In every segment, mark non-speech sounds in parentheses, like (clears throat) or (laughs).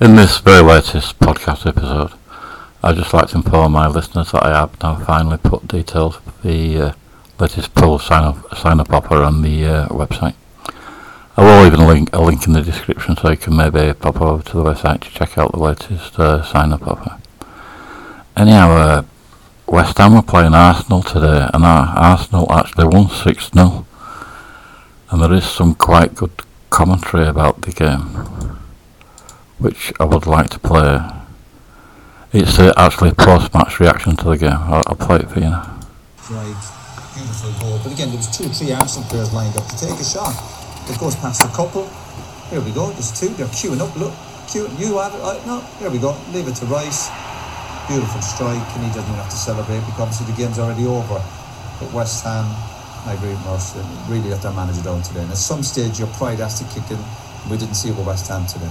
In this very latest podcast episode, I'd just like to inform my listeners that I have now finally put details of the uh, latest poll sign up, sign up offer on the uh, website. I will even link, a link in the description so you can maybe pop over to the website to check out the latest uh, sign up offer. Anyhow, uh, West Ham were playing Arsenal today, and Arsenal actually won 6 0. And there is some quite good commentary about the game, which I would like to play. It's uh, actually post match reaction to the game. I'll, I'll play it for you now. Right, beautiful goal. But again, there was two or three Arsenal players lined up to take a shot. It goes past a couple. Here we go. There's two. They're queuing up. Look, queuing. You have it. Uh, no, here we go. Leave it to Rice. Beautiful strike, and he doesn't even have to celebrate because obviously the game's already over. But West Ham, I agree with Merse, really let their manager down today. And at some stage, your pride has to kick in. We didn't see it with West Ham today.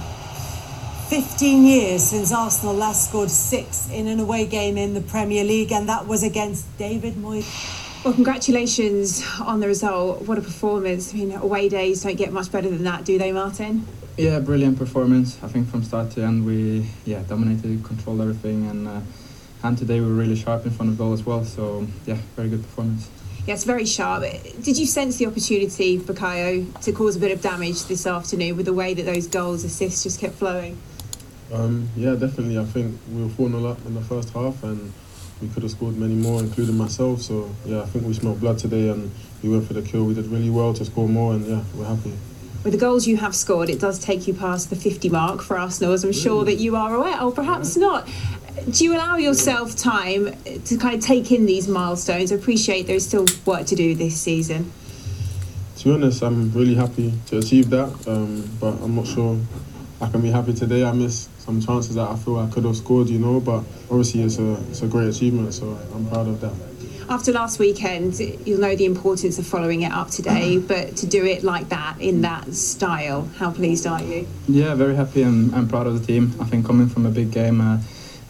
15 years since Arsenal last scored six in an away game in the Premier League, and that was against David Moyes. Well, congratulations on the result. What a performance. I mean, away days don't get much better than that, do they, Martin? Yeah, brilliant performance. I think from start to end we yeah dominated, controlled everything, and uh, and today we were really sharp in front of goal as well. So yeah, very good performance. Yes, very sharp. Did you sense the opportunity for Kayo to cause a bit of damage this afternoon with the way that those goals, assists just kept flowing? Um, yeah, definitely. I think we were 4 0 up in the first half and we could have scored many more, including myself. So, yeah, I think we smelled blood today and we went for the kill. We did really well to score more and, yeah, we're happy. With the goals you have scored, it does take you past the 50 mark for Arsenal, as I'm sure that you are aware. or perhaps not. Do you allow yourself time to kind of take in these milestones? I appreciate there's still work to do this season. To be honest, I'm really happy to achieve that, um, but I'm not sure I can be happy today. I missed some chances that I feel I could have scored, you know, but obviously it's a, it's a great achievement, so I'm proud of that. After last weekend, you'll know the importance of following it up today, (clears throat) but to do it like that, in that style, how pleased are you? Yeah, very happy and, and proud of the team. I think coming from a big game, uh,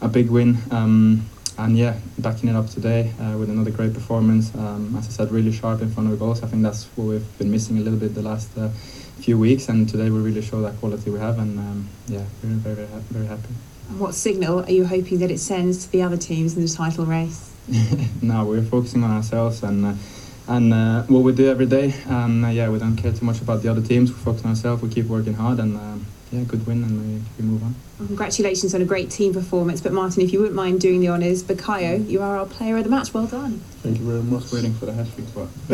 a big win, um, and yeah, backing it up today uh, with another great performance. Um, as I said, really sharp in front of the goals. I think that's what we've been missing a little bit the last uh, few weeks, and today we really show that quality we have, and um, yeah, we're very, very, ha- very happy. And what signal are you hoping that it sends to the other teams in the title race? (laughs) no, we're focusing on ourselves and uh, and uh, what we do every day. And uh, yeah, we don't care too much about the other teams. We focus on ourselves. We keep working hard, and uh, yeah, good win, and we, we move on. Well, congratulations on a great team performance. But Martin, if you wouldn't mind doing the honours, Bukayo, you are our player of the match. Well done. Thank you very much. Waiting for the hat trick spot. (laughs)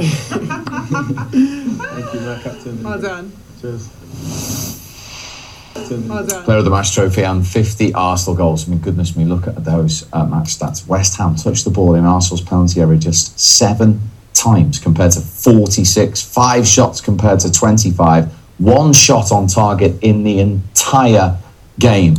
Thank you, my captain. Well done. Cheers. Well done. Player of the Match trophy and 50 Arsenal goals. I mean, goodness me, look at those uh, match stats. West Ham touched the ball in Arsenal's penalty area just seven times compared to 46, five shots compared to 25, one shot on target in the entire game.